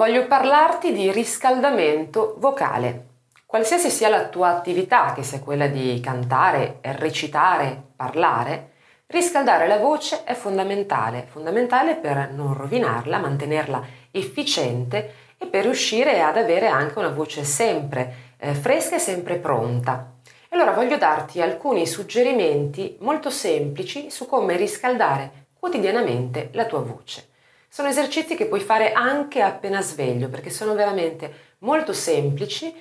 voglio parlarti di riscaldamento vocale. Qualsiasi sia la tua attività, che sia quella di cantare, recitare, parlare, riscaldare la voce è fondamentale, fondamentale per non rovinarla, mantenerla efficiente e per riuscire ad avere anche una voce sempre eh, fresca e sempre pronta. Allora voglio darti alcuni suggerimenti molto semplici su come riscaldare quotidianamente la tua voce. Sono esercizi che puoi fare anche appena sveglio perché sono veramente molto semplici,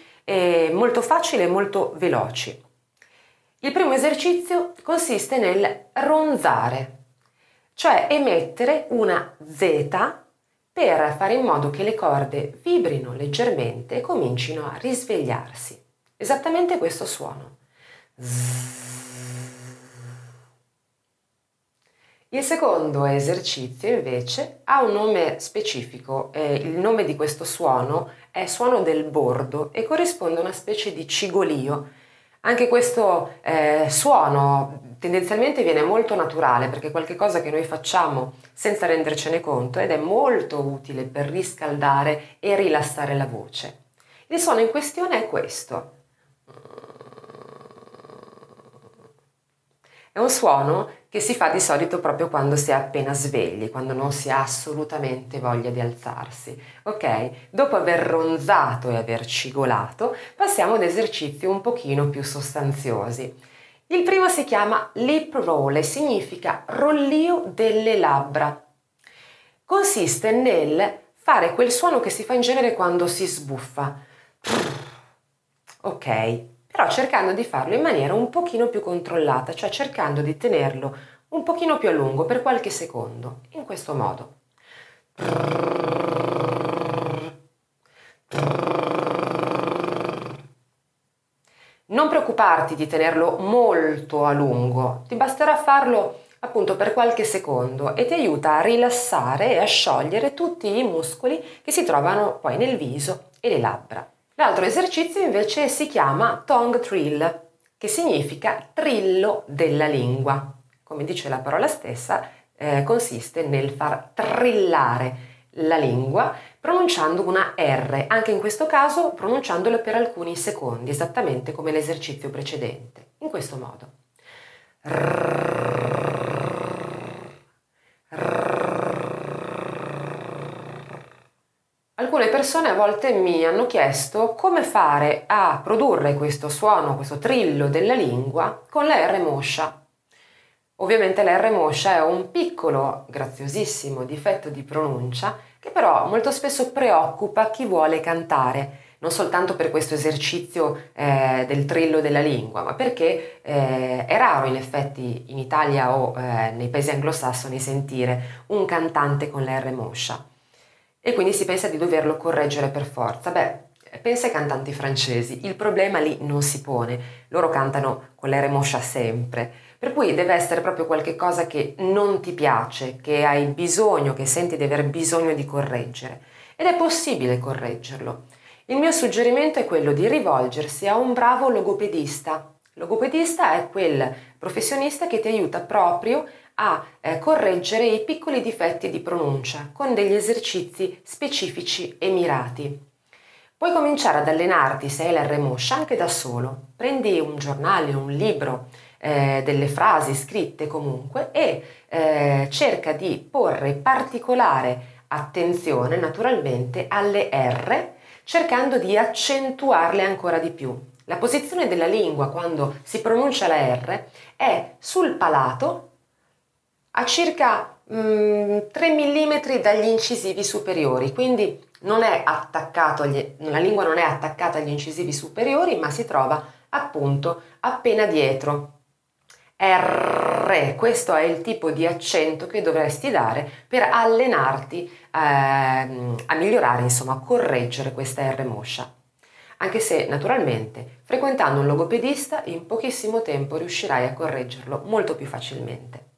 molto facili e molto veloci. Il primo esercizio consiste nel ronzare, cioè emettere una Z per fare in modo che le corde vibrino leggermente e comincino a risvegliarsi. Esattamente questo suono. Il secondo esercizio invece ha un nome specifico, eh, il nome di questo suono è suono del bordo e corrisponde a una specie di cigolio. Anche questo eh, suono tendenzialmente viene molto naturale perché è qualcosa che noi facciamo senza rendercene conto ed è molto utile per riscaldare e rilassare la voce. Il suono in questione è questo. È un suono che si fa di solito proprio quando si è appena svegli, quando non si ha assolutamente voglia di alzarsi. Ok? Dopo aver ronzato e aver cigolato, passiamo ad esercizi un pochino più sostanziosi. Il primo si chiama lip roll e significa rollio delle labbra. Consiste nel fare quel suono che si fa in genere quando si sbuffa. Ok, però cercando di farlo in maniera un pochino più controllata, cioè cercando di tenerlo un pochino più a lungo per qualche secondo, in questo modo. Non preoccuparti di tenerlo molto a lungo, ti basterà farlo appunto per qualche secondo e ti aiuta a rilassare e a sciogliere tutti i muscoli che si trovano poi nel viso e le labbra. L'altro esercizio invece si chiama tongue trill, che significa trillo della lingua. Come dice la parola stessa, eh, consiste nel far trillare la lingua pronunciando una R, anche in questo caso pronunciandola per alcuni secondi, esattamente come l'esercizio precedente, in questo modo. Alcune persone a volte mi hanno chiesto come fare a produrre questo suono, questo trillo della lingua con la R moscia. Ovviamente la R moscia è un piccolo, graziosissimo difetto di pronuncia che però molto spesso preoccupa chi vuole cantare, non soltanto per questo esercizio eh, del trillo della lingua, ma perché eh, è raro in effetti in Italia o eh, nei paesi anglosassoni sentire un cantante con la R moscia e quindi si pensa di doverlo correggere per forza. Beh, pensa ai cantanti francesi, il problema lì non si pone, loro cantano con l'R moscia sempre, per cui deve essere proprio qualcosa che non ti piace, che hai bisogno, che senti di aver bisogno di correggere ed è possibile correggerlo. Il mio suggerimento è quello di rivolgersi a un bravo logopedista. Logopedista è quel professionista che ti aiuta proprio a eh, correggere i piccoli difetti di pronuncia con degli esercizi specifici e mirati. Puoi cominciare ad allenarti se hai l'R moscia anche da solo. Prendi un giornale, un libro, eh, delle frasi scritte comunque e eh, cerca di porre particolare attenzione naturalmente alle R cercando di accentuarle ancora di più. La posizione della lingua quando si pronuncia la R è sul palato a circa mm, 3 mm dagli incisivi superiori, quindi agli, la lingua non è attaccata agli incisivi superiori, ma si trova appunto appena dietro. R, questo è il tipo di accento che dovresti dare per allenarti eh, a migliorare, insomma, a correggere questa R moscia. Anche se, naturalmente, frequentando un logopedista in pochissimo tempo riuscirai a correggerlo molto più facilmente.